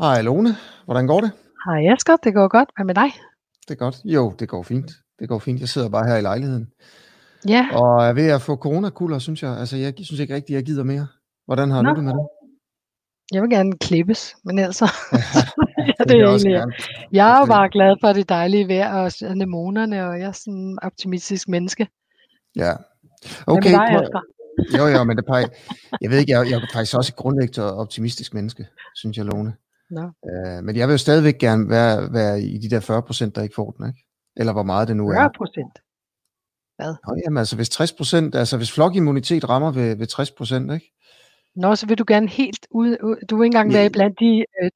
Hej Lone, hvordan går det? Hej Asger, det går godt. Hvad med dig? Det er godt. Jo, det går fint. Det går fint. Jeg sidder bare her i lejligheden. Ja. Og er ved at få coronakulder, synes jeg. Altså, jeg synes ikke rigtigt, jeg gider mere. Hvordan har Nå. du det med det? Jeg vil gerne klippes, men altså, ja, det er jeg egentlig, gerne. jeg er jo bare glad for det dejlige vejr og anemonerne, og jeg er sådan en optimistisk menneske. Ja. Hvad Okay. med dig, prøv-? Jo, jo, men det peger, jeg ved ikke, jeg, jeg er faktisk også et grundlæggende optimistisk menneske, synes jeg, Lone. Nå. Uh, men jeg vil jo stadigvæk gerne være, være i de der 40 procent, der ikke får den, ikke? Eller hvor meget det nu er. 40 procent. Nå, jamen, altså hvis 60 procent, altså hvis flokimmunitet rammer ved, ved 60 procent, ikke? Nå, så vil du gerne helt ud, du vil ikke engang være blandt de øh,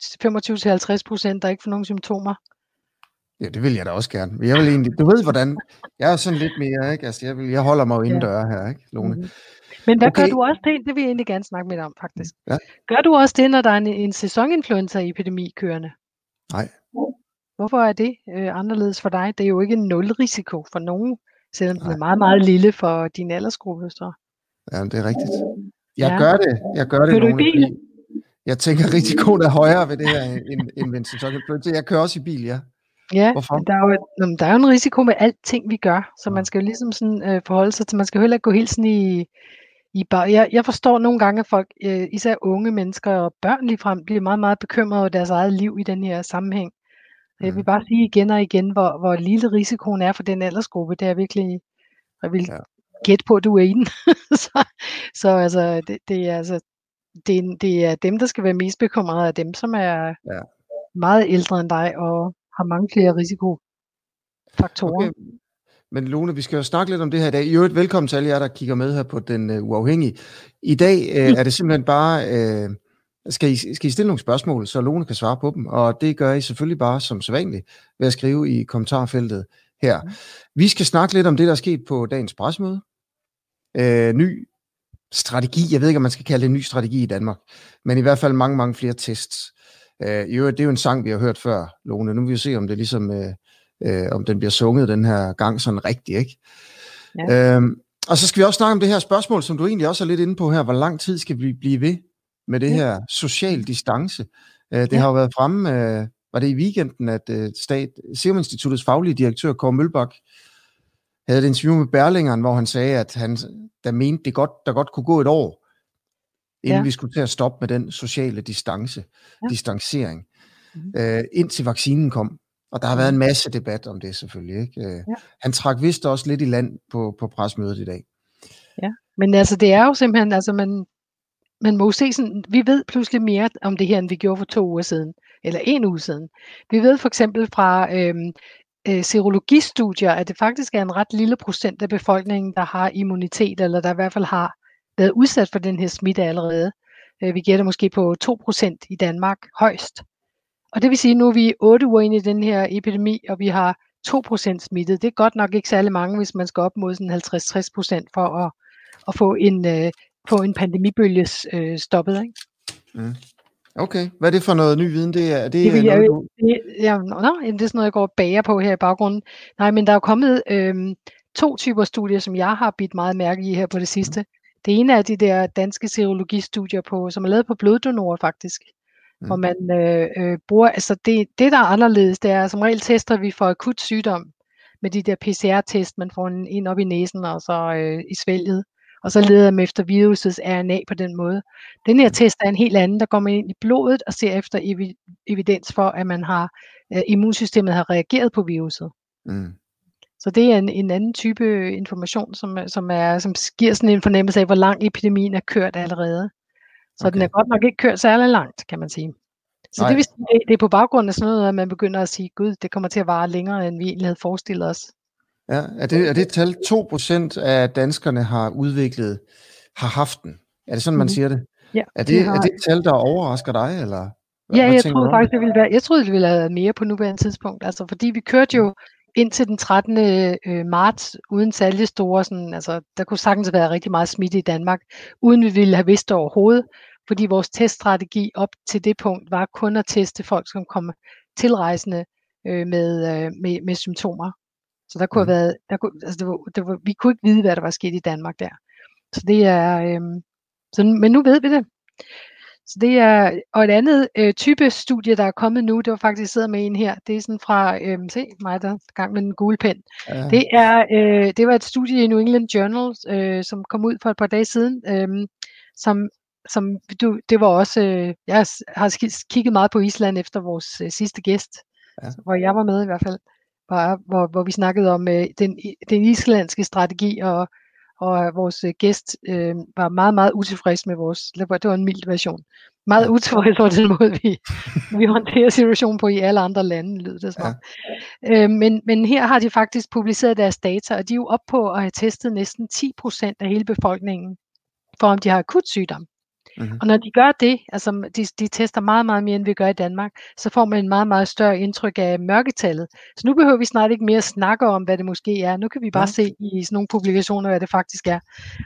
25-50 procent, der ikke får nogen symptomer. Ja, det vil jeg da også gerne. Jeg vil egentlig, du ved hvordan, jeg er sådan lidt mere, ikke? Altså, jeg, vil, jeg holder mig jo Ja. indendør her, ikke, Lone? Mhm. Men hvad okay. gør du også det? Det vil jeg egentlig gerne snakke med dig om, faktisk. Ja. Gør du også det, når der er en, en sæsoninfluenza-epidemi kørende? Nej. Hvorfor er det øh, anderledes for dig? Det er jo ikke en nul risiko for nogen, selvom den Nej. er meget, meget lille for din aldersgruppe. Så. Ja, det er rigtigt. Jeg Ja. gør det, jeg gør det, Kører du i Lone, bil? jeg tænker, risikoen er højere ved det her, end, end ved en sæsoninfluenza. Jeg kører også i bil, ja. Ja, Hvorfor? der er, jo, der er jo en risiko med alting, vi gør, så man skal jo ligesom sådan, øh, forholde sig til, man skal jo heller ikke gå helt sådan i, i bare, jeg, jeg forstår nogle gange, at folk, øh, især unge mennesker og børn ligefrem, bliver meget, meget bekymrede over deres eget liv i den her sammenhæng. Og Jeg vil Mhm. bare sige igen og igen, hvor, hvor lille risikoen er for den aldersgruppe. Det er virkelig, jeg vil Ja. gætte på, at du er i den. så, så altså, det, det, er, altså det, er, det er dem, der skal være mest bekymrede, af dem, som er Ja. meget ældre end dig og har mange flere risikofaktorer. Okay. Men Lone, vi skal jo snakke lidt om det her i dag. I øvrigt, velkommen til alle jer, der kigger med her på Den uh, Uafhængige. I dag uh, er det simpelthen bare, uh, skal, I, skal I stille nogle spørgsmål, så Lone kan svare på dem, og det gør I selvfølgelig bare som sædvanligt ved at skrive i kommentarfeltet her. Vi skal snakke lidt om det, der er sket på dagens pressemøde. Uh, ny strategi, jeg ved ikke, om man skal kalde det en ny strategi i Danmark, men i hvert fald mange, mange flere tests. I øvrigt, det er jo en sang, vi har hørt før, Lone. Nu vil vi jo se, om det ligesom... Uh, øh, om den bliver sunget den her gang sådan rigtigt, ikke? Ja. Øhm, og så skal vi også snakke om det her spørgsmål, som du egentlig også er lidt inde på her. Hvor lang tid skal vi blive ved med det Ja. her social distance? Øh, det Ja. har jo været fremme, øh, var det i weekenden, at øh, Stat, Serum Instituttets faglige direktør, Kåre Mølbak, havde et interview med Berlingeren, hvor han sagde, at han der mente, det godt, der godt kunne gå et år, inden Ja. vi skulle til at stoppe med den sociale distance, Ja. distancering, Mhm. øh, indtil vaccinen kom. Og der har været en masse debat om det selvfølgelig. Ikke? Øh, Ja. Han trak vist også lidt i land på, på presmødet i dag. Men altså, det er jo simpelthen, altså man, man må se sådan, vi ved pludselig mere om det her, end vi gjorde for to uger siden, eller en uge siden. Vi ved for eksempel fra øhm, øh, serologistudier, at det faktisk er en ret lille procent af befolkningen, der har immunitet, eller der i hvert fald har været udsat for den her smitte allerede. Øh, vi gætter måske på 2% i Danmark højst. Og det vil sige, at nu er vi 8 uger inde i den her epidemi, og vi har 2% smittet. Det er godt nok ikke særlig mange, hvis man skal op mod sådan 50-60% for at, at få en, øh, få en pandemibølge øh, stoppet. Ikke? Mm. Okay, hvad er det for noget ny viden? Det er, det Det er jeg noget, jo- du... Det, ja, jamen, det er sådan noget, jeg går og bager på her i baggrunden. Nej, men der er jo kommet øhm, to typer studier, som jeg har bidt meget mærke i her på det sidste. Det ene er de der danske serologistudier, på, som er lavet på bloddonorer faktisk. Mm. Hvor Mm. man øh, øh, bruger, altså det, det der er anderledes, det er som regel tester vi for akut sygdom med de der PCR-test, man får en, en op i næsen og så øh, i svælget. Og så leder man efter virusets RNA på den måde. Den her test er en helt anden, der går man ind i blodet og ser efter evi- evidens for, at man har øh, immunsystemet har reageret på viruset. Mm. Så det er en, en anden type information, som, som, er, som giver sådan en fornemmelse af, hvor lang epidemien er kørt allerede. Så okay. den er godt nok ikke kørt særlig langt, kan man sige. Så Nej. det, vil sige, det, det er på baggrund af sådan noget, at man begynder at sige, gud, det kommer til at vare længere, end vi egentlig havde forestillet os. Ja, er det, er det et tal? 2% af danskerne har udviklet, har haft den. Er det sådan, man Mhm. siger det? Ja, Er de det, har- er det et tal, der overrasker dig, eller? hvad- Ja, hvad jeg troede om faktisk, det ville være, jeg troede, det ville have været mere på nuværende tidspunkt. Altså, fordi vi kørte jo indtil den 13. øh, marts uden særlig store, sådan, altså, der kunne sagtens være rigtig meget smitte i Danmark, uden vi ville have vidst det overhovedet, fordi vores teststrategi op til det punkt var kun at teste folk, som kom tilrejsende øh, med, øh, med, med symptomer. Så der kunne have været, der kunne, altså det var, det var, vi kunne ikke vide, hvad der var sket i Danmark der. Så det er, øh, så, men nu ved vi det. Så det er, og et andet øh, type studie, der er kommet nu, det var faktisk, sidder med en her, det er sådan fra, øh, se mig der er gang med en gule pen. Ja. Det, er, øh, det var et studie i New England Journal, øh, som kom ud for et par dage siden, øh, som, som du, det var også, øh, jeg har kigget meget på Island efter vores øh, sidste gæst, ja. hvor jeg var med i hvert fald, hvor, hvor, hvor vi snakkede om øh, den, den islandske strategi og og vores øh, gæst øh, var meget, meget utilfreds med vores, det var en mild version, meget utilfreds over den måde, vi, vi håndterer situationen på i alle andre lande, lyder det som ja. øh, men, men her har de faktisk publiceret deres data, og de er jo op på at have testet næsten 10% af hele befolkningen, for om de har akut sygdom. Mm-hmm. Og når de gør det, altså de, de tester meget, meget mere, end vi gør i Danmark, så får man en meget, meget større indtryk af mørketallet. Så nu behøver vi snart ikke mere snakke om, hvad det måske er. Nu kan vi bare ja. se i sådan nogle publikationer, hvad det faktisk er.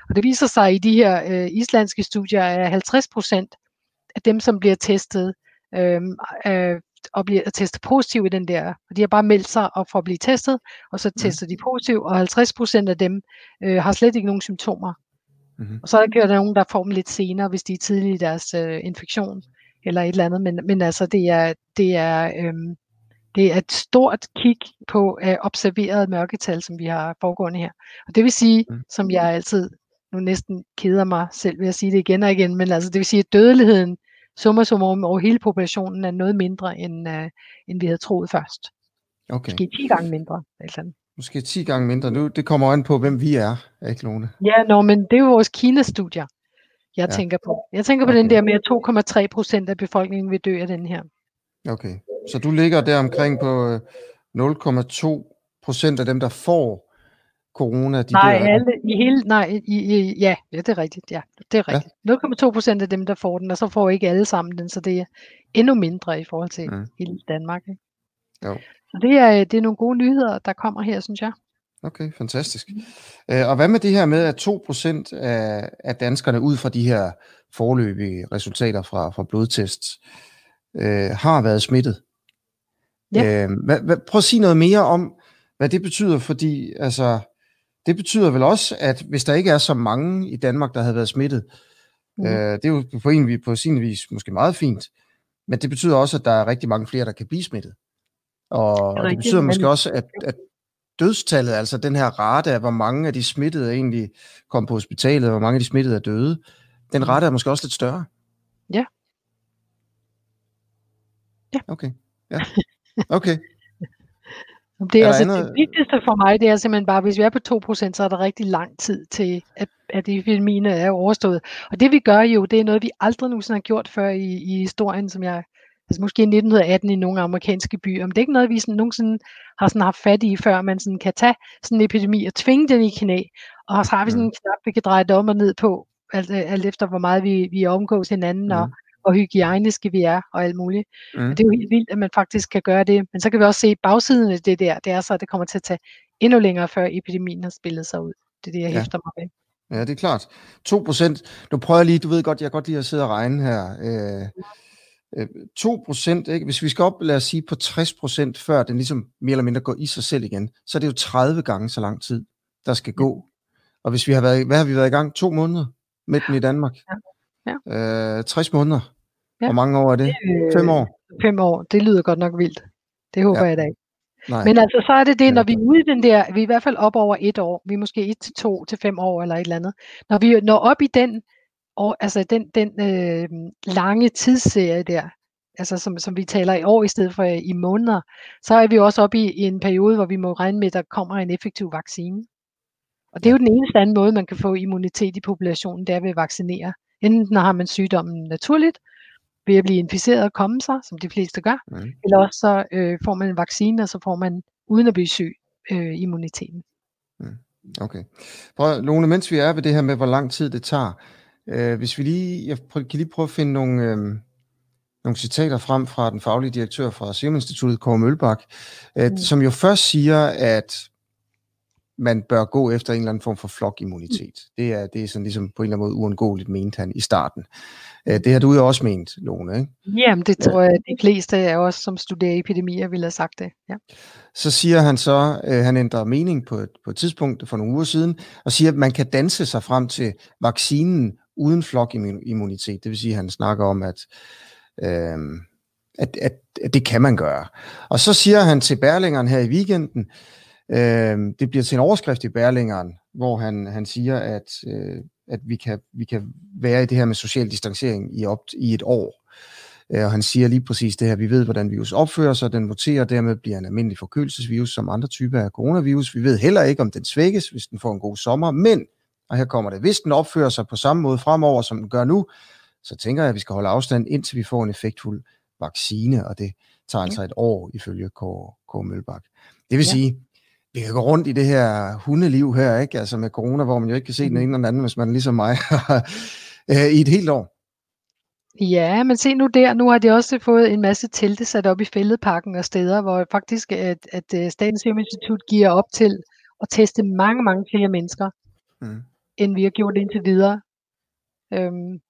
Og det viser sig i de her øh, islandske studier, at 50 procent af dem, som bliver testet, øh, øh, og bliver testet positiv i den der, og de har bare meldt sig op for at blive testet, og så tester mm. de positiv, og 50 procent af dem øh, har slet ikke nogen symptomer. Mm-hmm. Og så er der nogen, der får dem lidt senere, hvis de er tidlige i deres øh, infektion eller et eller andet. Men, men altså, det er, det er, øhm, det er et stort kig på øh, observeret mørketal, som vi har foregående her. Og det vil sige, mm. som jeg altid nu næsten keder mig selv ved at sige det igen og igen, men altså det vil sige, at dødeligheden summa summarum over hele populationen er noget mindre, end, øh, end vi havde troet først. Okay. Måske 10 gange mindre. Eller Måske 10 gange mindre. Nu, det kommer an på, hvem vi er, ikke Lone? Ja, nå, men det er jo vores Kina-studier, jeg ja. tænker på. Jeg tænker på okay. den der med, at 2,3 procent af befolkningen vil dø af den her. Okay, så du ligger der omkring på 0,2 øh, procent af dem, der får corona, de nej, dør alle, i hele, nej, i, i, ja, ja, det er rigtigt, ja, det er rigtigt. Ja. 0,2 procent af dem, der får den, og så får ikke alle sammen den, så det er endnu mindre i forhold til mm. hele Danmark. Ikke? Jo. Så det er, det er nogle gode nyheder, der kommer her, synes jeg. Okay, fantastisk. Øh, og hvad med det her med, at 2% af, af danskerne ud fra de her forløbige resultater fra, fra blodtests øh, har været smittet? Ja. Øh, hvad, hvad, prøv at sige noget mere om, hvad det betyder, fordi altså, det betyder vel også, at hvis der ikke er så mange i Danmark, der havde været smittet, mm. øh, det er jo på, en, på sin vis måske meget fint, men det betyder også, at der er rigtig mange flere, der kan blive smittet. Og, og det betyder måske også, at, at dødstallet, altså den her rate af, hvor mange af de smittede egentlig kom på hospitalet, hvor mange af de smittede er døde, den rate er måske også lidt større. Ja. Ja. Okay. Ja. Okay. Det er, er altså andet... det vigtigste for mig, det er simpelthen bare, hvis vi er på 2%, så er der rigtig lang tid til, at, at epidemien er overstået. Og det vi gør jo, det er noget, vi aldrig nogensinde har gjort før i, i historien, som jeg altså måske 1918 i nogle amerikanske byer, men det er ikke noget, vi sådan, nogensinde har sådan haft fat i, før man sådan kan tage sådan en epidemi og tvinge den i knæ, og så har vi sådan mm. en knap, vi kan dreje det om og ned på, alt, alt efter hvor meget vi, vi omgås hinanden, mm. og, og hygiejniske vi er, og alt muligt. Mm. Og det er jo helt vildt, at man faktisk kan gøre det, men så kan vi også se bagsiden af det der, det er så, at det kommer til at tage endnu længere, før epidemien har spillet sig ud. Det er det, jeg ja. hæfter mig ved. Ja, det er klart. 2 procent. Nu prøver jeg lige, du ved godt, jeg godt lide at sidde og regne her. Øh, 2 procent, hvis vi skal op, lad os sige, på 60 procent, før den ligesom mere eller mindre går i sig selv igen, så er det jo 30 gange så lang tid, der skal gå. Og hvis vi har været, hvad har vi været i gang? To måneder med den i Danmark. Ja. Ja. Øh, 60 måneder. Ja. Hvor mange år er det? Fem år? Fem år. Det lyder godt nok vildt. Det håber ja. jeg da ikke. Nej. Men altså, så er det det, når vi er ude i den der, vi er i hvert fald op over et år, vi er måske et til to til fem år eller et eller andet. Når vi når op i den og, altså den, den øh, lange tidsserie der, altså som, som vi taler i år i stedet for i måneder, så er vi også oppe i, i en periode, hvor vi må regne med, at der kommer en effektiv vaccine. Og det er jo den eneste anden måde, man kan få immunitet i populationen, det er ved at vaccinere. Enten har man sygdommen naturligt, ved at blive inficeret og komme sig, som de fleste gør, mm. eller også så øh, får man en vaccine, og så får man, uden at blive syg, øh, immuniteten. Mm. Okay. Prøv, Lone, mens vi er ved det her med, hvor lang tid det tager, Øh, hvis vi lige, jeg prøv, kan lige prøve at finde nogle, øh, nogle citater frem fra den faglige direktør fra Serum Instituttet, Kåre Mølbak, øh, mm. som jo først siger, at man bør gå efter en eller anden form for flokimmunitet. Det er, det er sådan ligesom på en eller anden måde uundgåeligt, mente han i starten. Øh, det har du jo også ment, Lone, ikke? Jamen, det tror jeg, de fleste af os, som studerer epidemier, ville have sagt det. Ja. Så siger han så, øh, han ændrer mening på et, på et tidspunkt for nogle uger siden, og siger, at man kan danse sig frem til vaccinen uden flokimmunitet. Det vil sige, at han snakker om, at, øh, at, at, at det kan man gøre. Og så siger han til Berlingeren her i weekenden, øh, det bliver til en overskrift i Berlingeren, hvor han, han siger, at, øh, at vi, kan, vi kan være i det her med social distancering i, op, i et år. Øh, og han siger lige præcis det her, vi ved, hvordan virus opfører sig, den muterer, dermed bliver en almindelig forkølelsesvirus som andre typer af coronavirus. Vi ved heller ikke, om den svækkes, hvis den får en god sommer, men, og her kommer det, hvis den opfører sig på samme måde fremover, som den gør nu, så tænker jeg, at vi skal holde afstand, indtil vi får en effektfuld vaccine, og det tager altså et år ifølge K. K. Mølbak. Det vil ja. sige, vi kan gå rundt i det her hundeliv her, ikke? Altså med corona, hvor man jo ikke kan se den ene eller den anden, hvis man er ligesom mig, øh, i et helt år. Ja, men se nu der, nu har de også fået en masse telte sat op i fældeparken og steder, hvor faktisk at, at øh, Statens Serum Institut giver op til at teste mange, mange flere mennesker, mm. End vi har gjort indtil videre. Øhm,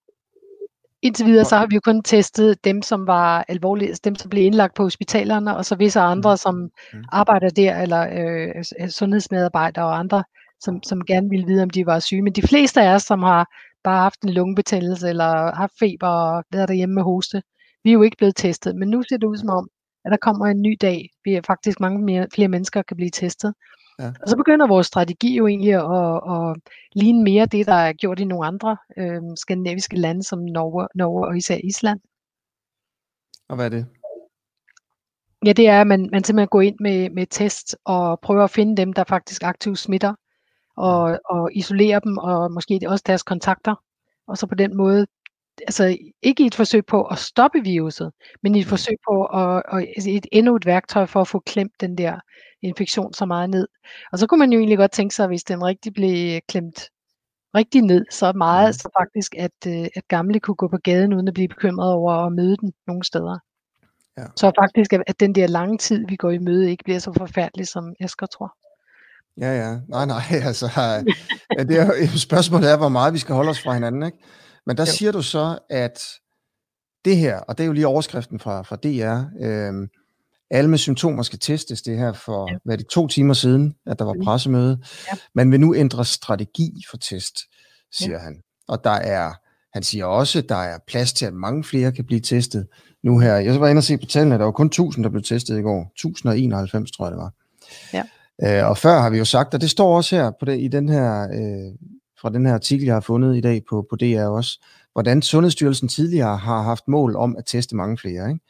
indtil videre så har vi jo kun testet dem, som var alvorlige, dem, som blev indlagt på hospitalerne, og så visse andre, mm. som mm. arbejder der, eller øh, sundhedsmedarbejdere og andre, som, som gerne ville vide, om de var syge. Men de fleste af os, som har bare haft en lungebetændelse, eller haft feber og været derhjemme med hoste. Vi er jo ikke blevet testet, men nu ser det ud som om, at der kommer en ny dag. Vi er faktisk mange mere, flere mennesker kan blive testet. Ja. Og så begynder vores strategi jo egentlig at, at ligne mere det, der er gjort i nogle andre øh, skandinaviske lande, som Norge, Norge og især Island. Og hvad er det? Ja, det er, at man, man simpelthen går ind med, med test og prøver at finde dem, der faktisk aktivt smitter, og, og isolere dem, og måske også deres kontakter. Og så på den måde, altså ikke i et forsøg på at stoppe viruset, men i et forsøg på at, at altså et, endnu et værktøj for at få klemt den der infektion så meget ned. Og så kunne man jo egentlig godt tænke sig, hvis den rigtig blev klemt rigtig ned, så meget så faktisk, at, øh, at gamle kunne gå på gaden, uden at blive bekymret over at møde den nogle steder. Ja. Så faktisk, at den der lange tid, vi går i møde, ikke bliver så forfærdelig, som Asger tror. Ja, ja. Nej, nej, altså, ja, det er, spørgsmålet er, hvor meget vi skal holde os fra hinanden, ikke? Men der jo. siger du så, at det her, og det er jo lige overskriften fra, fra DR, øh, alle med symptomer skal testes. Det her for, ja. hvad det, to timer siden, at der var mm. pressemøde. Ja. Man vil nu ændre strategi for test, siger ja. han. Og der er, han siger også, at der er plads til, at mange flere kan blive testet nu her. Jeg var inde og se på tallene, der var kun 1000, der blev testet i går. 1091, tror jeg det var. Ja. Øh, og før har vi jo sagt, og det står også her på det, i den her, øh, fra den her artikel, jeg har fundet i dag på, på DR også, hvordan Sundhedsstyrelsen tidligere har haft mål om at teste mange flere. Ikke?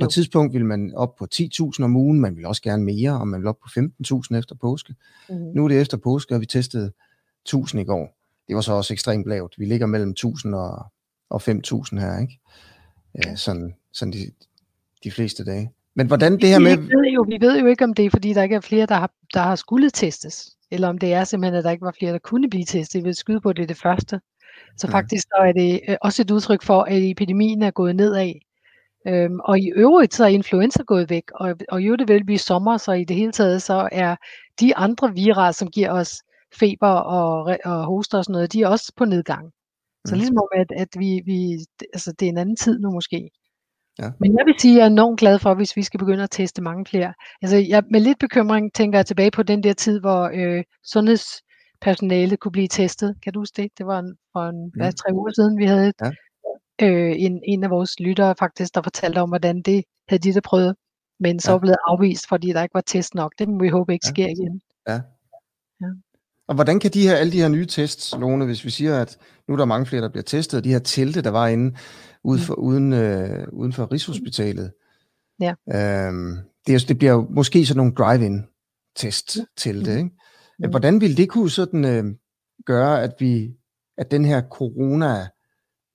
På et tidspunkt vil man op på 10.000 om ugen, man vil også gerne mere, og man vil op på 15.000 efter påske. Mm. Nu er det efter påske, og vi testede 1.000 i går. Det var så også ekstremt lavt. Vi ligger mellem 1.000 og, og 5.000 her, ikke? Ja, sådan, sådan de, de fleste dage. Men hvordan det her med... Vi ved, jo, vi ved jo ikke, om det er, fordi der ikke er flere, der har, der har skulle testes, eller om det er simpelthen, at der ikke var flere, der kunne blive testet. Vi vil skyde på, det det første. Så mm. faktisk så er det øh, også et udtryk for, at epidemien er gået nedad. Øhm, og i øvrigt så er influenza gået væk, og, og jo det vil blive sommer, så i det hele taget så er de andre virer, som giver os feber og, og hoster og sådan noget, de er også på nedgang. Så mm. ligesom om, at, at vi, vi, altså det er en anden tid nu måske. Ja. Men jeg vil sige, at jeg er enormt glad for, hvis vi skal begynde at teste mange flere. Altså jeg, med lidt bekymring tænker jeg tilbage på den der tid, hvor øh, sundhedspersonale kunne blive testet. Kan du huske det? Det var en, for en, mm. hvad, tre uger siden, vi havde ja. Øh, en, en af vores lyttere faktisk, der fortalte om, hvordan det havde de der prøvet, men så ja. blevet afvist, fordi der ikke var test nok. Det må vi håbe ikke ja. sker igen. Ja. ja. Og hvordan kan de her, alle de her nye tests, Lone, hvis vi siger, at nu er der mange flere, der bliver testet, og de her telte, der var inde, ude for, mm. uden, øh, uden for Rigshospitalet. Ja. Øhm, det, er, det bliver jo måske sådan nogle drive-in test til det. Ikke? Mm. Hvordan ville det kunne sådan øh, gøre, at vi at den her corona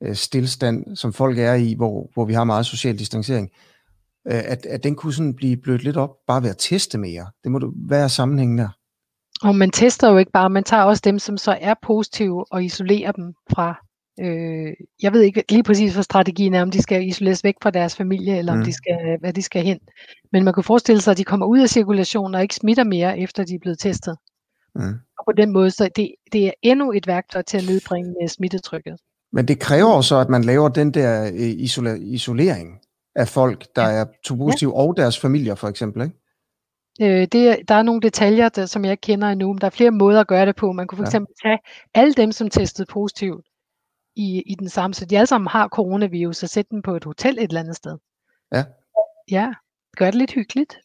øh, stillstand, som folk er i, hvor, hvor vi har meget social distancering, øh, at, at den kunne sådan blive blødt lidt op, bare ved at teste mere. Det må du være sammenhængen der. Og man tester jo ikke bare, man tager også dem, som så er positive, og isolerer dem fra Øh, jeg ved ikke lige præcis, hvad strategien er, om de skal isoleres væk fra deres familie, eller mm. om de skal, hvad de skal hen. Men man kan forestille sig, at de kommer ud af cirkulationen og ikke smitter mere, efter de er blevet testet. Mm. Og på den måde, så det, det er endnu et værktøj til at nedbringe øh, smittetrykket. Men det kræver også, at man laver den der øh, isola- isolering af folk, der ja. er positive, ja. og deres familier for eksempel, ikke? Øh, det, der er nogle detaljer, der, som jeg kender endnu, men der er flere måder at gøre det på. Man kunne for eksempel ja. tage alle dem, som testede positivt, i, i den samme, så de alle sammen har coronavirus, og sætte dem på et hotel et eller andet sted. Ja. Ja, gør det lidt hyggeligt.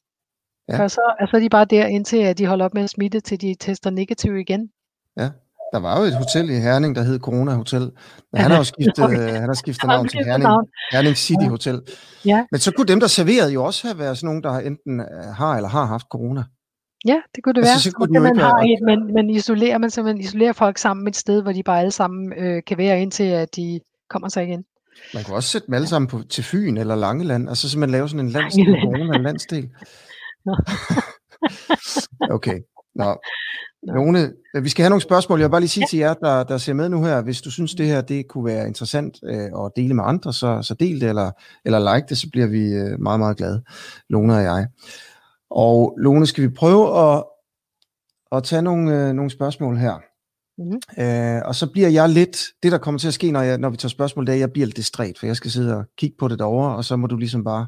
Ja. Og så er så de bare der, indtil at de holder op med at smitte, til de tester negativ igen. Ja. Der var jo et hotel i Herning, der hed Corona Hotel. Men han har jo skiftet, Okay. okay. han har skiftet navn til Herning. Herning City Ja. Hotel. Ja. Men så kunne dem, der serverede jo også have været sådan nogen, der enten øh, har eller har haft corona. Ja, det kunne det Altså, være. så Så kunne jo man, har et, man, man isolerer, man simpelthen isolerer folk sammen et sted, hvor de bare alle sammen øh, kan være indtil, at de kommer sig igen. Man kunne også sætte dem alle sammen på, til Fyn eller Langeland, og så simpelthen lave sådan en landsdel, Langeland. corona-landsdel. Nå. okay. Nå. Lone, øh, vi skal have nogle spørgsmål. Jeg vil bare lige sige til jer, der, der ser med nu her, hvis du synes, det her det kunne være interessant øh, at dele med andre, så, så del det, eller, eller like det, så bliver vi øh, meget, meget glade, Lone og jeg. Og Lone, skal vi prøve at, at tage nogle, øh, nogle spørgsmål her? Mhm. Øh, og så bliver jeg lidt, det der kommer til at ske, når, jeg, når vi tager spørgsmål, det er, at jeg bliver lidt distræt, for jeg skal sidde og kigge på det derovre, og så må du ligesom bare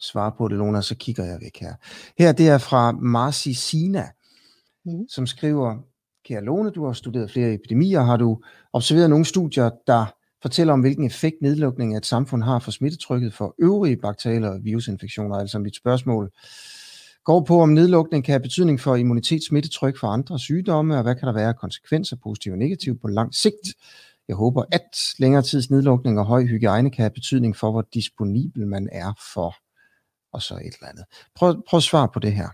svare på det, Lone, og så kigger jeg væk her. Her, det er fra Marci Sina, mm. som skriver, kære Lone, du har studeret flere epidemier, har du observeret nogle studier, der fortæller om, hvilken effekt nedlukningen af et samfund har for smittetrykket for øvrige bakterielle og virusinfektioner? Altså mit spørgsmål går på, om nedlukning kan have betydning for immunitet, smittetryk for andre sygdomme, og hvad kan der være konsekvenser, positive og negative, på lang sigt? Jeg håber, at længere tids nedlukning og høj hygiejne kan have betydning for, hvor disponibel man er for, og så et eller andet. Prøv, prøv at svare på det her.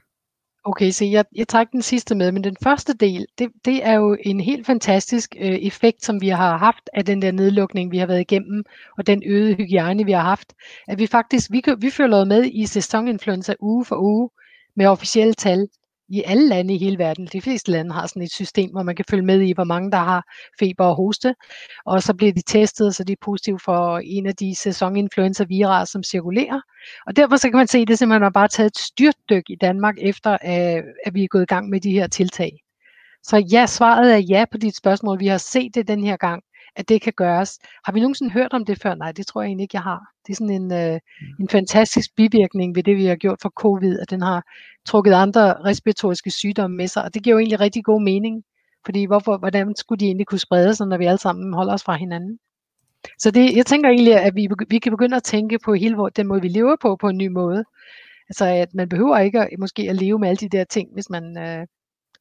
Okay, så jeg, jeg tager den sidste med, men den første del, det, det er jo en helt fantastisk øh, effekt, som vi har haft af den der nedlukning, vi har været igennem, og den øgede hygiejne, vi har haft, at vi faktisk, vi, vi følger med i sæsoninfluenza uge for uge, med officielle tal i alle lande i hele verden. De fleste lande har sådan et system, hvor man kan følge med i, hvor mange der har feber og hoste, og så bliver de testet, så de er positive for en af de sæsoninfluenza-virer, som cirkulerer. Og derfor så kan man se, at det simpelthen har bare taget et styrtdyk i Danmark, efter øh, at, vi er gået i gang med de her tiltag. Så ja, svaret er ja på dit spørgsmål. Vi har set det den her gang, at det kan gøres. Har vi nogensinde hørt om det før? Nej, det tror jeg egentlig ikke, jeg har. Det er sådan en, øh, en fantastisk bivirkning ved det, vi har gjort for covid, at den har trukket andre respiratoriske sygdomme med sig, og det giver jo egentlig rigtig god mening. Fordi hvorfor, hvordan skulle de egentlig kunne sprede sig, når vi alle sammen holder os fra hinanden? Så det, jeg tænker egentlig, at vi, vi kan begynde at tænke på hele den måde, vi lever på, på en ny måde. Altså, at man behøver ikke at, måske at leve med alle de der ting, hvis man... Øh,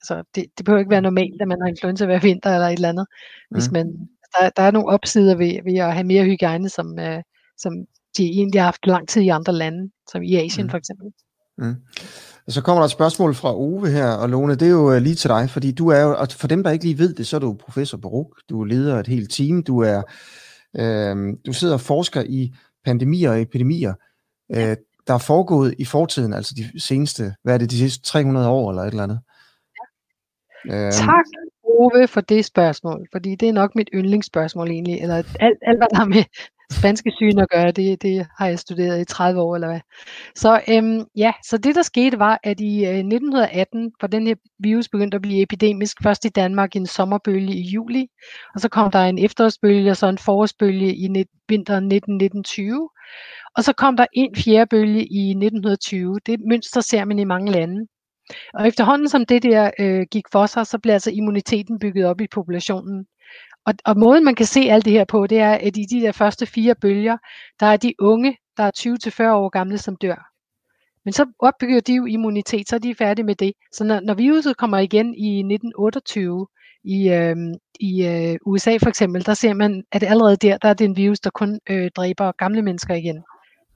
altså, det, det behøver ikke være normalt, at man har influenza hver vinter eller et eller andet. Hvis Mm. man, der, der er nogle opsider ved, ved at have mere hygiejne, som, øh, som de egentlig har haft lang tid i andre lande, som i Asien Mm. for eksempel. Mm. Så kommer der et spørgsmål fra Ove her, og Lone, det er jo øh, lige til dig, fordi du er jo, og for dem, der ikke lige ved det, så er du professor på RUK, du er leder af et helt team, du er, øh, du sidder og forsker i pandemier og epidemier, øh, der er foregået i fortiden, altså de seneste, hvad er det, de sidste 300 år eller et eller andet. Øh, Tak, Ove, for det spørgsmål, fordi det er nok mit yndlingsspørgsmål egentlig, eller alt, alt hvad der har med spanske syge at gøre, det, det har jeg studeret i 30 år, eller hvad. Så øhm, ja, så det der skete var, at i øh, 1918, hvor den her virus begyndte at blive epidemisk, først i Danmark i en sommerbølge i juli, og så kom der en efterårsbølge, og så en forårsbølge i net, vinteren 1919-20, og så kom der en fjerde bølge i 1920. Det mønster ser man i mange lande. Og efterhånden som det der øh, gik for sig, så blev altså immuniteten bygget op i populationen. Og, og måden man kan se alt det her på, det er, at i de der første fire bølger, der er de unge, der er 20-40 år gamle, som dør. Men så opbygger de jo immunitet, så er de færdige med det. Så når, når viruset kommer igen i 1928 i, øh, i øh, USA for eksempel, der ser man, at allerede der, der er det en virus, der kun øh, dræber gamle mennesker igen.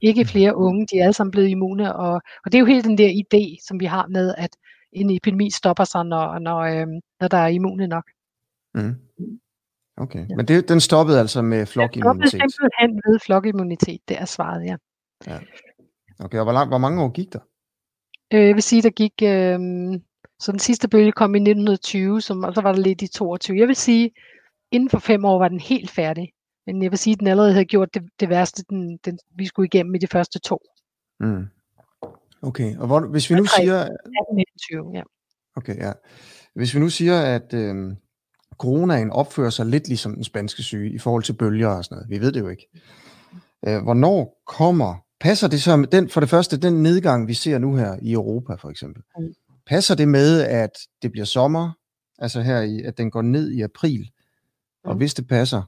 Ikke flere unge, de er alle sammen blevet immune. Og, og det er jo helt den der idé, som vi har med, at en epidemi stopper sig, når, når, øh, når der er immune nok. mm. Okay, men det, den stoppede altså med flokimmunitet. simpelthen ved flokimmunitet, det er svaret, ja. Okay, og hvor, lang, hvor mange år gik der? Øh, jeg vil sige, der gik, øh, så den sidste bølge kom i 1920, som, og så var der lidt i 22. Jeg vil sige, inden for fem år var den helt færdig. Men jeg vil sige, at den allerede havde gjort det, det værste, den, den, vi skulle igennem i de første to. Mm. Okay, og hvor, hvis vi nu Og siger, 1920, ja. okay, ja. Hvis vi nu siger, at øh, coronaen opfører sig lidt ligesom den spanske syge i forhold til bølger og sådan noget, vi ved det jo ikke. Øh, hvornår kommer, passer det så med den, for det første, den nedgang, vi ser nu her i Europa for eksempel, Mm. passer det med, at det bliver sommer, altså her i, at den går ned i april, og Mm. hvis det passer,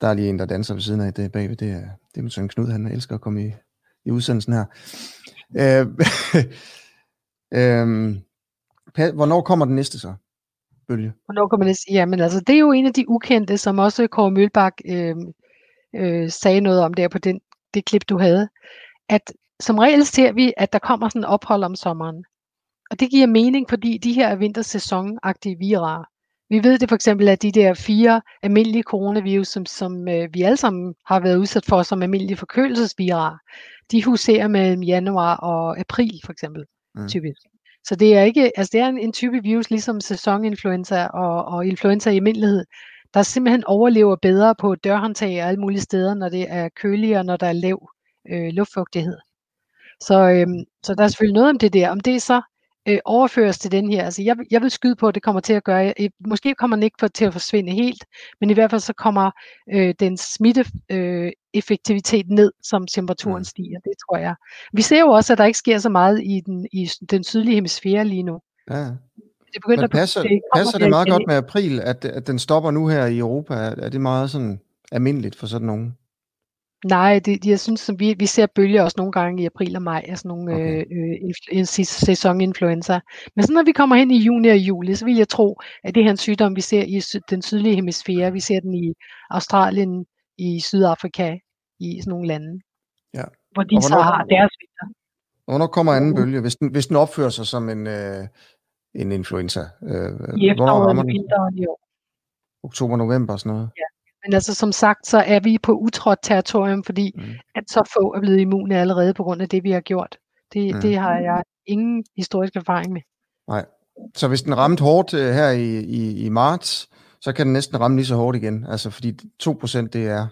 der er lige en, der danser ved siden af det bagved. Det er, det er min søn Knud, han elsker at komme i, i udsendelsen her. Øh, øh, hvornår kommer den næste så? Bølge? Hvornår kommer den næste? Jamen altså, det er jo en af de ukendte, som også Kåre Mølbak øh, øh, sagde noget om der på den, det klip, du havde. At som regel ser vi, at der kommer sådan en ophold om sommeren. Og det giver mening, fordi de her er vintersæsonagtige virarer. Vi ved det for eksempel, at de der fire almindelige coronavirus, som, som øh, vi alle sammen har været udsat for som almindelige forkølelsesvirarer, de huserer mellem januar og april for eksempel, mm. typisk. Så det er ikke, altså det er en, en type virus, ligesom sæsoninfluenza og, og influenza i almindelighed, der simpelthen overlever bedre på dørhåndtag og alle mulige steder, når det er køligere, når der er lav øh, luftfugtighed. Så, øhm, så der er selvfølgelig noget om det der. Om det så øh, overføres til den her. Altså jeg, jeg vil skyde på, at det kommer til at gøre, øh, måske kommer den ikke for, til at forsvinde helt, men i hvert fald så kommer øh, den smitte øh, effektivitet ned, som temperaturen stiger. Det tror jeg. Vi ser jo også, at der ikke sker så meget i den, i den sydlige hemisfære lige nu. Ja. Det begynder Men passer, det, passer det meget godt med april, at, at den stopper nu her i Europa? Er det meget sådan almindeligt for sådan nogen? Nej, det, jeg synes, som vi, vi ser bølger også nogle gange i april og maj, altså nogle okay. øh, øh, sæsoninfluenza. Men så når vi kommer hen i juni og juli, så vil jeg tro, at det her en sygdom, vi ser i den sydlige hemisfære, vi ser den i Australien, i Sydafrika, i sådan nogle lande, ja. hvor de så har deres vinter. Hvornår kommer anden bølge, hvis den, hvis den opfører sig som en, øh, en influenza? Øh, I efteråret vinteren i år. Oktober, november og sådan noget? Ja. Men altså som sagt, så er vi på utrådt territorium, fordi mm. at så få er blevet immune allerede på grund af det, vi har gjort. Det, mm. det har jeg ingen historisk erfaring med. Nej. Så hvis den ramte hårdt uh, her i, i, i marts, så kan den næsten ramme lige så hårdt igen. Altså fordi 2% det er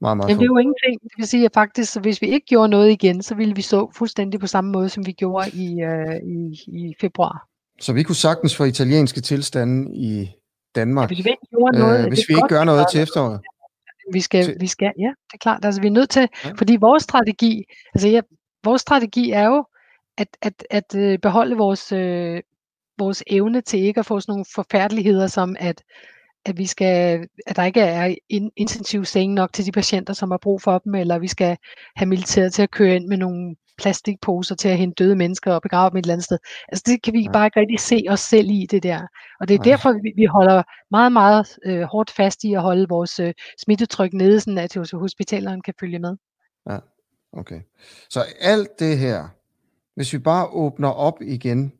meget, meget Jamen, det er jo ingenting. Det vil sige, at faktisk, hvis vi ikke gjorde noget igen, så ville vi stå fuldstændig på samme måde, som vi gjorde i, uh, i, i februar. Så vi kunne sagtens få italienske tilstande i Danmark, ja, hvis vi ikke, gjorde noget, øh, hvis vi ikke gør noget til efteråret. Vi skal, vi skal, ja, det er klart. Altså, vi er nødt til, ja. fordi vores strategi, altså ja, vores strategi er jo at, at, at øh, beholde vores, øh, vores evne til ikke at få sådan nogle forfærdeligheder, som at, at vi skal, at der ikke er in, intensiv seng nok til de patienter, som har brug for dem, eller vi skal have militæret til at køre ind med nogle plastikposer til at hente døde mennesker og begrave dem et eller andet sted. Altså det kan vi ja. bare ikke rigtig se os selv i det der. Og det er ja. derfor, vi, vi holder meget, meget øh, hårdt fast i at holde vores øh, smittetryk nede, sådan at hospitalerne kan følge med. Ja, okay. Så alt det her, hvis vi bare åbner op igen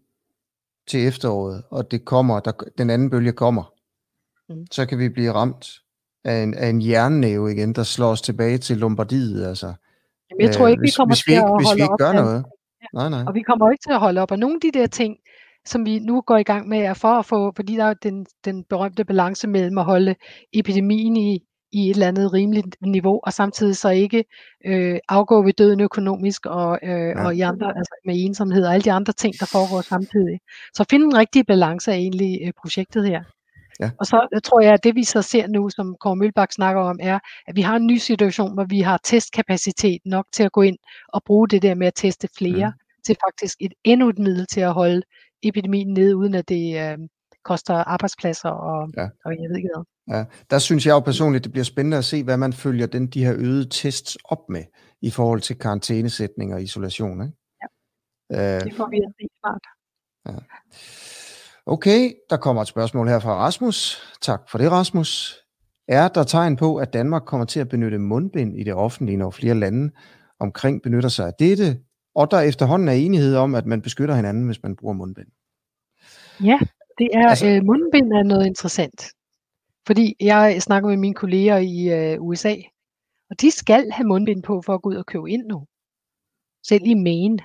til efteråret, og det kommer, der, den anden bølge kommer, mm. så kan vi blive ramt af en, af en jernnæve igen, der slår os tilbage til Lombardiet, altså Jamen, jeg tror ikke, hvis, vi kommer hvis vi til ikke, at hvis holde vi ikke op. noget. Nej, nej. Og vi kommer ikke til at holde op. Og nogle af de der ting, som vi nu går i gang med, er for at få, fordi der er den, den berømte balance mellem at holde epidemien i, i et eller andet rimeligt niveau, og samtidig så ikke øh, afgå ved døden økonomisk og, øh, ja. og i andre, altså med ensomhed og alle de andre ting, der foregår samtidig. Så finde en rigtig balance er egentlig øh, projektet her. Ja. Og så jeg tror jeg, at det vi så ser nu, som Kåre Mølbak snakker om, er, at vi har en ny situation, hvor vi har testkapacitet nok til at gå ind og bruge det der med at teste flere, mm. til faktisk et endnu et middel til at holde epidemien nede, uden at det øh, koster arbejdspladser og, ja. og jeg ved ikke hvad. Ja, der synes jeg jo personligt, det bliver spændende at se, hvad man følger den, de her øgede tests op med, i forhold til karantænesætning og isolation. Ikke? Ja, øh, det får vi at se snart. Ja. Okay, der kommer et spørgsmål her fra Rasmus. Tak for det, Rasmus. Er der tegn på, at Danmark kommer til at benytte mundbind i det offentlige, når flere lande omkring benytter sig af dette, og der efterhånden er enighed om, at man beskytter hinanden, hvis man bruger mundbind? Ja, det er altså, øh, mundbind er noget interessant. Fordi jeg snakker med mine kolleger i øh, USA, og de skal have mundbind på for at gå ud og købe ind nu. Selv i Maine,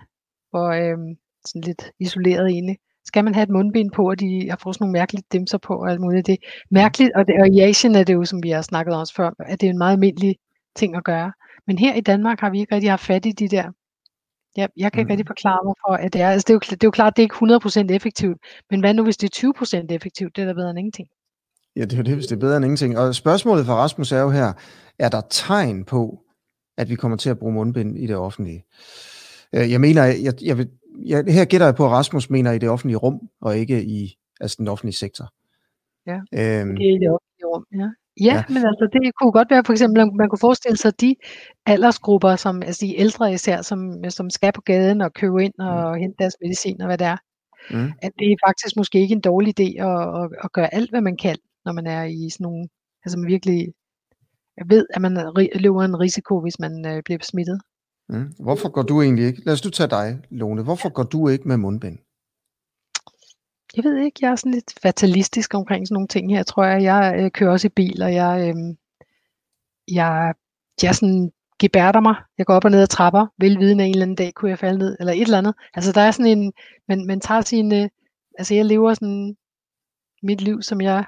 hvor øh, sådan lidt isoleret inde skal man have et mundbind på, og de har fået sådan nogle mærkelige dimser på og alt muligt. Det er mærkeligt, og, det, og i Asien er det jo, som vi har snakket om før, at det er en meget almindelig ting at gøre. Men her i Danmark har vi ikke rigtig haft fat i de der. Ja, jeg kan ikke mm. rigtig forklare, hvorfor at det er. Altså, det, er jo, det er jo klart, at det er ikke 100% effektivt, men hvad nu, hvis det er 20% effektivt? Det er da bedre end ingenting. Ja, det er jo det, hvis det er bedre end ingenting. Og spørgsmålet fra Rasmus er jo her, er der tegn på, at vi kommer til at bruge mundbind i det offentlige? Øh, jeg mener, jeg, jeg vil ja, her gætter jeg på, at Rasmus mener i det offentlige rum, og ikke i altså den offentlige sektor. Ja, øhm, det er i det offentlige rum, ja. Ja, ja, men altså det kunne godt være for eksempel, man kunne forestille sig de aldersgrupper, som altså de ældre især, som, som skal på gaden og købe ind og mm. hente deres medicin og hvad det er. Mm. At det er faktisk måske ikke en dårlig idé at, at, at gøre alt, hvad man kan, når man er i sådan nogle, altså man virkelig ved, at man løber en risiko, hvis man øh, bliver smittet. Mm. Hvorfor går du egentlig ikke, lad os du tage dig, Lone, hvorfor går du ikke med mundbind? Jeg ved ikke, jeg er sådan lidt fatalistisk omkring sådan nogle ting her, tror jeg. Jeg øh, kører også i bil, og jeg, øh, jeg, jeg sådan gebærder mig. Jeg går op og ned ad trapper, velvidende en eller anden dag kunne jeg falde ned, eller et eller andet. Altså der er sådan en, man, man tager sine, altså jeg lever sådan mit liv, som jeg,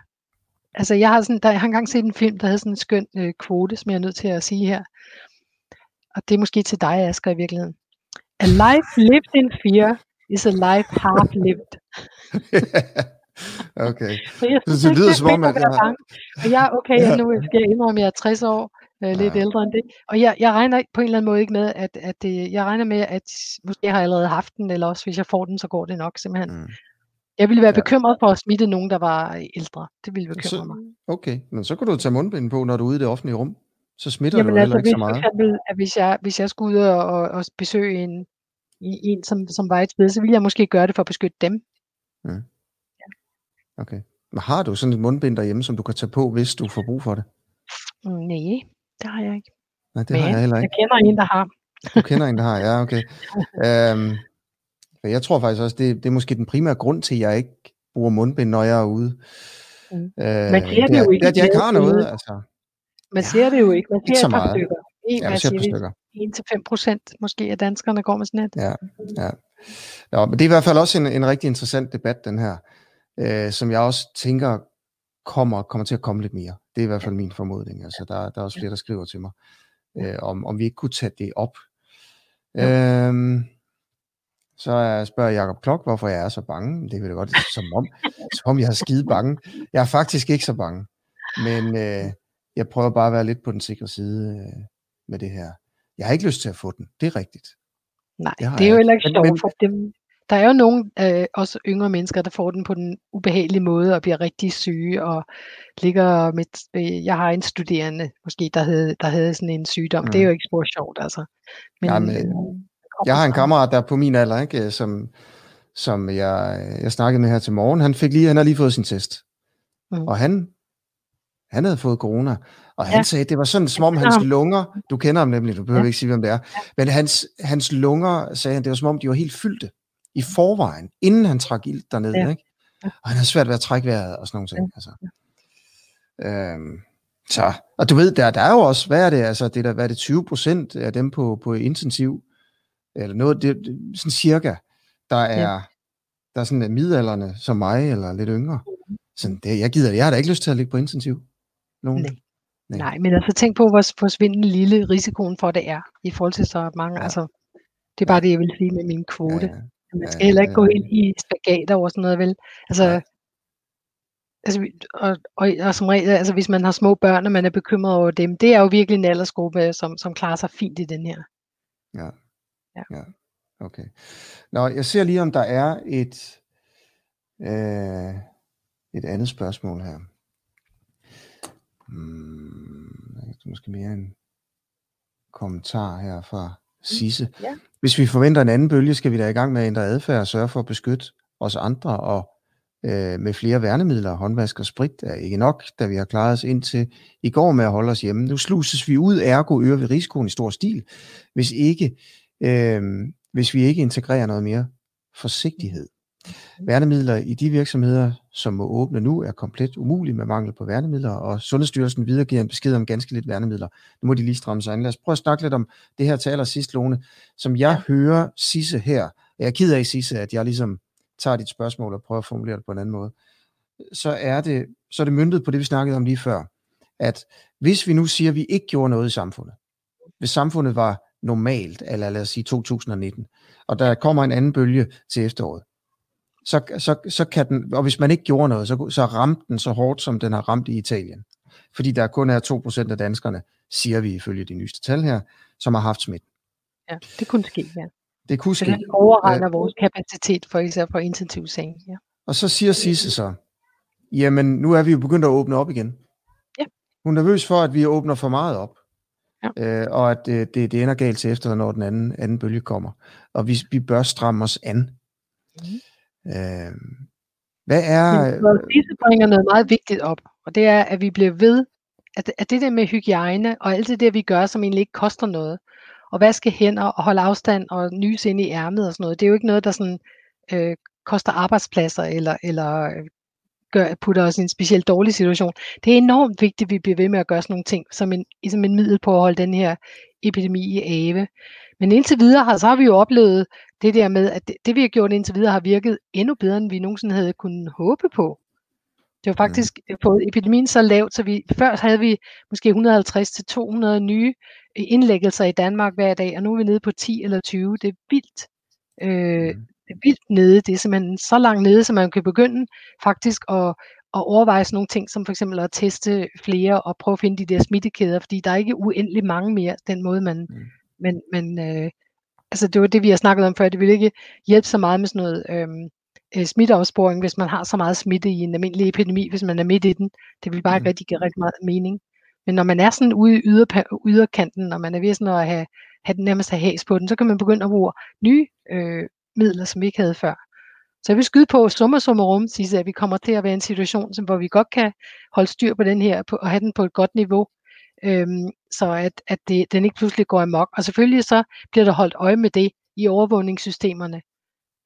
altså jeg har sådan, der, jeg har engang set en film, der havde sådan en skøn øh, kvote, som jeg er nødt til at sige her. Og det er måske til dig, Asger, i virkeligheden. A life lived in fear is a life half lived. okay. Så, jeg så det lyder som om, at jeg har... Og jeg, okay, jeg nu skal jeg indrømme, at jeg er 60 år, øh, lidt ja. ældre end det. Og jeg, jeg regner på en eller anden måde ikke med, at, at det, jeg regner med, at måske jeg har allerede haft den, eller også hvis jeg får den, så går det nok simpelthen. Mm. Jeg ville være ja. bekymret for at smitte nogen, der var ældre. Det ville bekymre så, mig. Okay, men så kan du tage mundbind på, når du er ude i det offentlige rum. Så smitter Jamen, du altså, heller ikke så meget. Eksempel, at hvis jeg, hvis jeg skulle ud og, og, og besøge en, en som, som var et sted, så ville jeg måske gøre det for at beskytte dem. Mm. Ja. Okay. Men har du sådan et mundbind derhjemme, som du kan tage på, hvis du får brug for det? Mm, nej, det har jeg ikke. Nej, det Men har jeg heller ikke. Jeg kender en, der har. Du kender en, der har, ja, okay. øhm, jeg tror faktisk også, det, det er måske den primære grund til, at jeg ikke bruger mundbind, når jeg er ude. Mm. Øh, man det, jo ikke. Det, at jeg ikke har noget, altså. Man ser det jo ikke. Man ser ikke så meget. stykker. En, ja, man par stykker. 1-5 procent måske af danskerne går med sådan et. Ja, ja. Nå, men det er i hvert fald også en, en rigtig interessant debat, den her, øh, som jeg også tænker kommer, kommer til at komme lidt mere. Det er i hvert fald min formodning. Altså, der, der er også flere, der skriver til mig, øh, om, om vi ikke kunne tage det op. Ja. Øhm, så spørger Jacob Klok, hvorfor jeg er så bange. Det vil jeg godt, som om, som om jeg er skide bange. Jeg er faktisk ikke så bange. Men øh, jeg prøver bare at være lidt på den sikre side øh, med det her. Jeg har ikke lyst til at få den. Det er rigtigt. Nej, det, det er jo heller ikke sjovt for dem. Der er jo nogle, øh, også yngre mennesker, der får den på den ubehagelige måde og bliver rigtig syge og ligger med, øh, jeg har en studerende måske, der havde, der havde sådan en sygdom. Mm. Det er jo ikke spor sjovt, altså. Men, ja, men, øh, jeg har en kammerat, der er på min alder, ikke, som, som jeg, jeg snakkede med her til morgen. Han, fik lige, han har lige fået sin test. Mm. Og han, han havde fået corona. Og han ja. sagde, det var sådan, som om hans lunger, du kender ham nemlig, du behøver ja. ikke sige, hvem det er, men hans, hans lunger, sagde han, det var som om, de var helt fyldte i forvejen, inden han trak ild dernede, ja. ikke? Og han havde svært ved at trække vejret og sådan nogle ting. Ja. Altså. Øhm, så, og du ved, der, der er jo også, hvad er det, altså, det der, hvad er det, 20 procent af dem på, på intensiv, eller noget, det, det, sådan cirka, der er, ja. der er sådan midalderne som mig, eller lidt yngre. Mm. Sådan, det, jeg gider det, jeg har da ikke lyst til at ligge på intensiv. Nogen. Nej. Nej. Nej, men altså tænk på, hvor forsvindende lille risikoen for det er, i forhold til så mange, ja. altså, det er bare det, jeg vil sige med min kvote. Ja, ja. Man skal ja, heller ikke ja, ja. gå ind i spagater over sådan noget, vel? Altså, ja. altså og, og, og, som regel, altså hvis man har små børn, og man er bekymret over dem, det er jo virkelig en aldersgruppe, som, som klarer sig fint i den her. Ja. Ja. ja. Okay. Nå, jeg ser lige, om der er et, øh, et andet spørgsmål her. Hmm, det er måske mere en kommentar her fra mm, Sisse. Ja. Hvis vi forventer en anden bølge, skal vi da i gang med at ændre adfærd og sørge for at beskytte os andre, og øh, med flere værnemidler, håndvask og sprit er ikke nok, da vi har klaret os indtil i går med at holde os hjemme. Nu sluses vi ud, ergo øger vi risikoen i stor stil, hvis, ikke, øh, hvis vi ikke integrerer noget mere forsigtighed. Værnemidler i de virksomheder, som må åbne nu, er komplet umulige med mangel på værnemidler, og Sundhedsstyrelsen videregiver en besked om ganske lidt værnemidler. Nu må de lige stramme sig an. Lad os prøve at snakke lidt om det her til allersidst, Lone. Som jeg hører Sisse her, jeg er ked af, Sisse, at jeg ligesom tager dit spørgsmål og prøver at formulere det på en anden måde, så er det, så er det myndet på det, vi snakkede om lige før, at hvis vi nu siger, at vi ikke gjorde noget i samfundet, hvis samfundet var normalt, eller lad os sige 2019, og der kommer en anden bølge til efteråret, så, så, så kan den, og hvis man ikke gjorde noget, så, så ramte den så hårdt, som den har ramt i Italien. Fordi der kun er 2% af danskerne, siger vi ifølge de nyeste tal her, som har haft smidt. Ja, det kunne ske, ja. Det kunne ske. Det overregner ja. vores kapacitet for især på intensivseng, ja. Og så siger Sisse så, jamen nu er vi jo begyndt at åbne op igen. Ja. Hun er nervøs for, at vi åbner for meget op. Ja. Øh, og at øh, det, det ender galt til efter, når den anden, anden bølge kommer. Og vi, vi bør stramme os an. Mm. Øh, hvad er... Disse bringer noget meget vigtigt op, og det er, at vi bliver ved, at, at det der med hygiejne, og alt det der, vi gør, som egentlig ikke koster noget, og vaske hænder, og holde afstand, og nys ind i ærmet og sådan noget, det er jo ikke noget, der sådan, øh, koster arbejdspladser, eller, eller øh, gør, putter os i en specielt dårlig situation. Det er enormt vigtigt, at vi bliver ved med at gøre sådan nogle ting, som en, som en middel på at holde den her epidemi i ave. Men indtil videre har, så har vi jo oplevet det der med, at det, det vi har gjort indtil videre har virket endnu bedre, end vi nogensinde havde kunnet håbe på. Det var faktisk mm. fået epidemien så lavt, så vi før havde vi måske 150-200 nye indlæggelser i Danmark hver dag, og nu er vi nede på 10 eller 20. Det er vildt. Øh, mm det er vildt nede. Det er simpelthen så langt nede, så man kan begynde faktisk at, at overveje sådan nogle ting, som for eksempel at teste flere og prøve at finde de der smittekæder, fordi der er ikke uendelig mange mere, den måde man, mm. men, men øh, altså det var det, vi har snakket om før, det vil ikke hjælpe så meget med sådan noget øhm, øh, smitteopsporing, hvis man har så meget smitte i en almindelig epidemi, hvis man er midt i den. Det vil bare ikke mm. rigtig give rigtig meget mening. Men når man er sådan ude i yder, yderkanten, og man er ved sådan at have, have den nærmest have has på den, så kan man begynde at bruge nye øh, midler, som vi ikke havde før. Så jeg vil skyde på summa summarum, sige, at vi kommer til at være i en situation, som, hvor vi godt kan holde styr på den her, på, og have den på et godt niveau, øhm, så at, at det, den ikke pludselig går amok. Og selvfølgelig så bliver der holdt øje med det i overvågningssystemerne.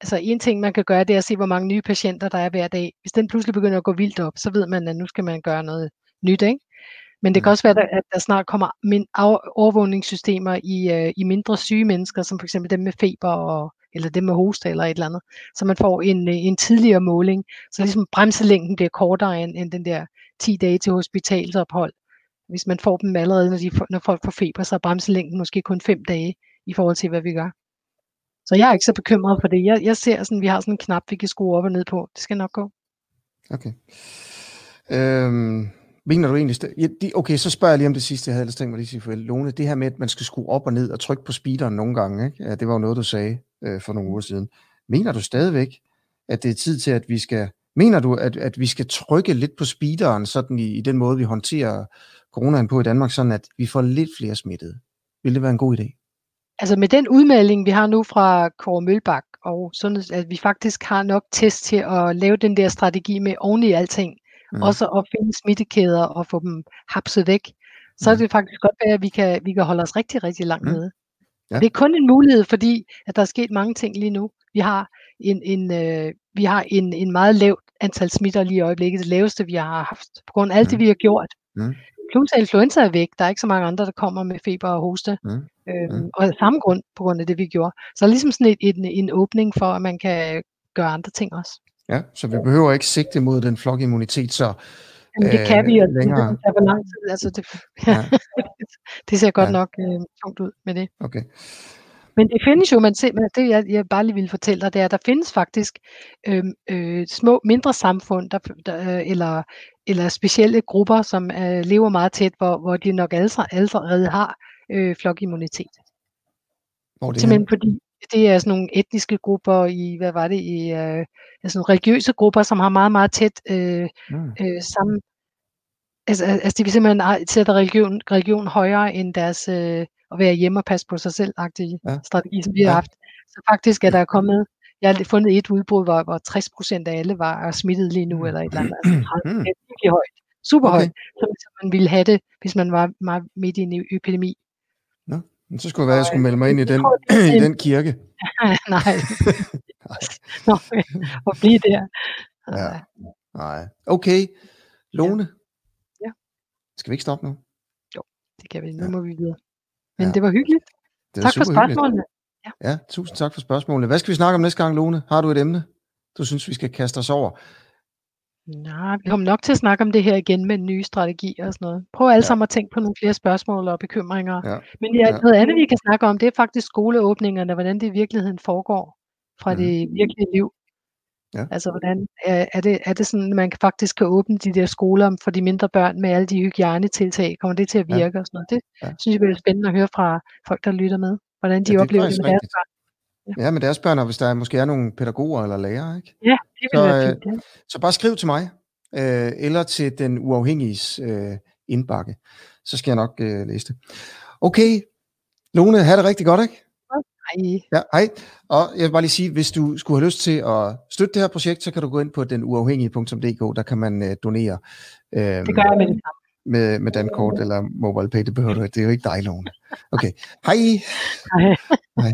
Altså en ting, man kan gøre, det er at se, hvor mange nye patienter der er hver dag. Hvis den pludselig begynder at gå vildt op, så ved man, at nu skal man gøre noget nyt. Ikke? Men det kan mm. også være, at der snart kommer overvågningssystemer i, øh, i mindre syge mennesker, som for eksempel dem med feber og eller det med hoste eller et eller andet, så man får en, øh, en tidligere måling, så ligesom bremselængden bliver kortere end, end den der 10 dage til hospitalsophold. Hvis man får dem allerede, når, de, når folk får feber, så er bremselængden måske kun 5 dage i forhold til, hvad vi gør. Så jeg er ikke så bekymret for det. Jeg, jeg ser sådan, vi har sådan en knap, vi kan skrue op og ned på. Det skal nok gå. Okay. Øhm, mener du egentlig... Ja, de, okay, så spørger jeg lige om det sidste, jeg havde ellers tænkt mig lige sige for Lone. Det her med, at man skal skrue op og ned og trykke på speederen nogle gange, ikke? Ja, det var jo noget, du sagde øh, for nogle uger siden. Mener du stadigvæk, at det er tid til, at vi skal... Mener du, at, at vi skal trykke lidt på speederen, sådan i, i den måde, vi håndterer coronaen på i Danmark, sådan at vi får lidt flere smittede? Vil det være en god idé? Altså med den udmelding, vi har nu fra Kåre Mølbak, og sådan, at vi faktisk har nok test til at lave den der strategi med oven i alting, mm. også at finde smittekæder og få dem hapset væk, så mm. er det faktisk godt være, at vi kan, vi kan holde os rigtig, rigtig langt mm. nede. Ja. Det er kun en mulighed, fordi at der er sket mange ting lige nu. Vi har en, en, øh, vi har en, en meget lavt antal smitter lige i øjeblikket, det laveste vi har haft, på grund af alt mm. det, vi har gjort. Mm. Plus influenza er væk, der er ikke så mange andre, der kommer med feber og hoste. Mm. Øhm, mm. Og af samme grund, på grund af det, vi gjorde. Så er ligesom sådan et, en, en åbning for, at man kan gøre andre ting også. Ja, så vi behøver ikke sigte mod den flokimmunitet, så Jamen, det kan vi, og længere. det tager lang tid. Altså, det, ja. det ser godt ja. nok øh, tungt ud med det. Okay. Men det findes jo, man ser, men det jeg, jeg bare lige vil fortælle dig, det er, at der findes faktisk øh, øh, små, mindre samfund, der, der, øh, eller, eller specielle grupper, som øh, lever meget tæt, hvor, hvor de nok allerede har øh, flokimmunitet. Hvor det Simpelthen fordi det er sådan nogle etniske grupper i, hvad var det, i øh, altså nogle religiøse grupper, som har meget, meget tæt øh, mm. øh, sammen. Altså, altså de vil simpelthen sætte religion, religion højere end deres øh, at være hjemme og passe på sig selv-agtige ja. strategi, som vi har ja. haft. Så faktisk er der kommet, jeg har fundet et udbrud, hvor, hvor 60 procent af alle var smittet lige nu, mm. eller et eller andet. Altså, mm. det er virkelig højt. Super okay. højt, som, som man ville have det, hvis man var meget midt i en epidemi. Men så skulle det være, at jeg skulle melde mig ind i den, i den kirke. Nej. Nå, og blive der. Ja. Nej. Okay. Lone. Ja. Skal vi ikke stoppe nu? Jo, det kan vi. Nu ja. må vi videre. Men ja. det var hyggeligt. Det tak for spørgsmålene. Ja. ja, tusind tak for spørgsmålene. Hvad skal vi snakke om næste gang, Lone? Har du et emne, du synes, vi skal kaste os over? Nej, vi kommer nok til at snakke om det her igen med en ny strategi og sådan noget. Prøv alle ja. sammen at tænke på nogle flere spørgsmål og bekymringer. Ja. Men ja, ja. noget andet, vi kan snakke om, det er faktisk skoleåbningerne, hvordan det i virkeligheden foregår fra mm. det virkelige liv. Ja. Altså, hvordan er, er, det, er det sådan, at man faktisk kan åbne de der skoler for de mindre børn med alle de hygiejnetiltag? Kommer det til at virke ja. og sådan noget? Det ja. synes jeg bliver spændende at høre fra folk, der lytter med, hvordan de ja, oplever det med deres børn. Ja. ja, med deres børn, og hvis der måske er nogle pædagoger eller lærere, ikke? Ja, det vil så, være fint, ja. Så bare skriv til mig, øh, eller til den uafhængige øh, indbakke. Så skal jeg nok øh, læse det. Okay, Lone, have det rigtig godt, ikke? Hej. Ja, hej. Og jeg vil bare lige sige, hvis du skulle have lyst til at støtte det her projekt, så kan du gå ind på den uafhængige.dk, der kan man uh, donere. Øh, det gør jeg med det samme med, med dankort eller mobile pay, det behøver du ikke. Det er jo ikke dig, Lone. Okay, hej! Hej. hej.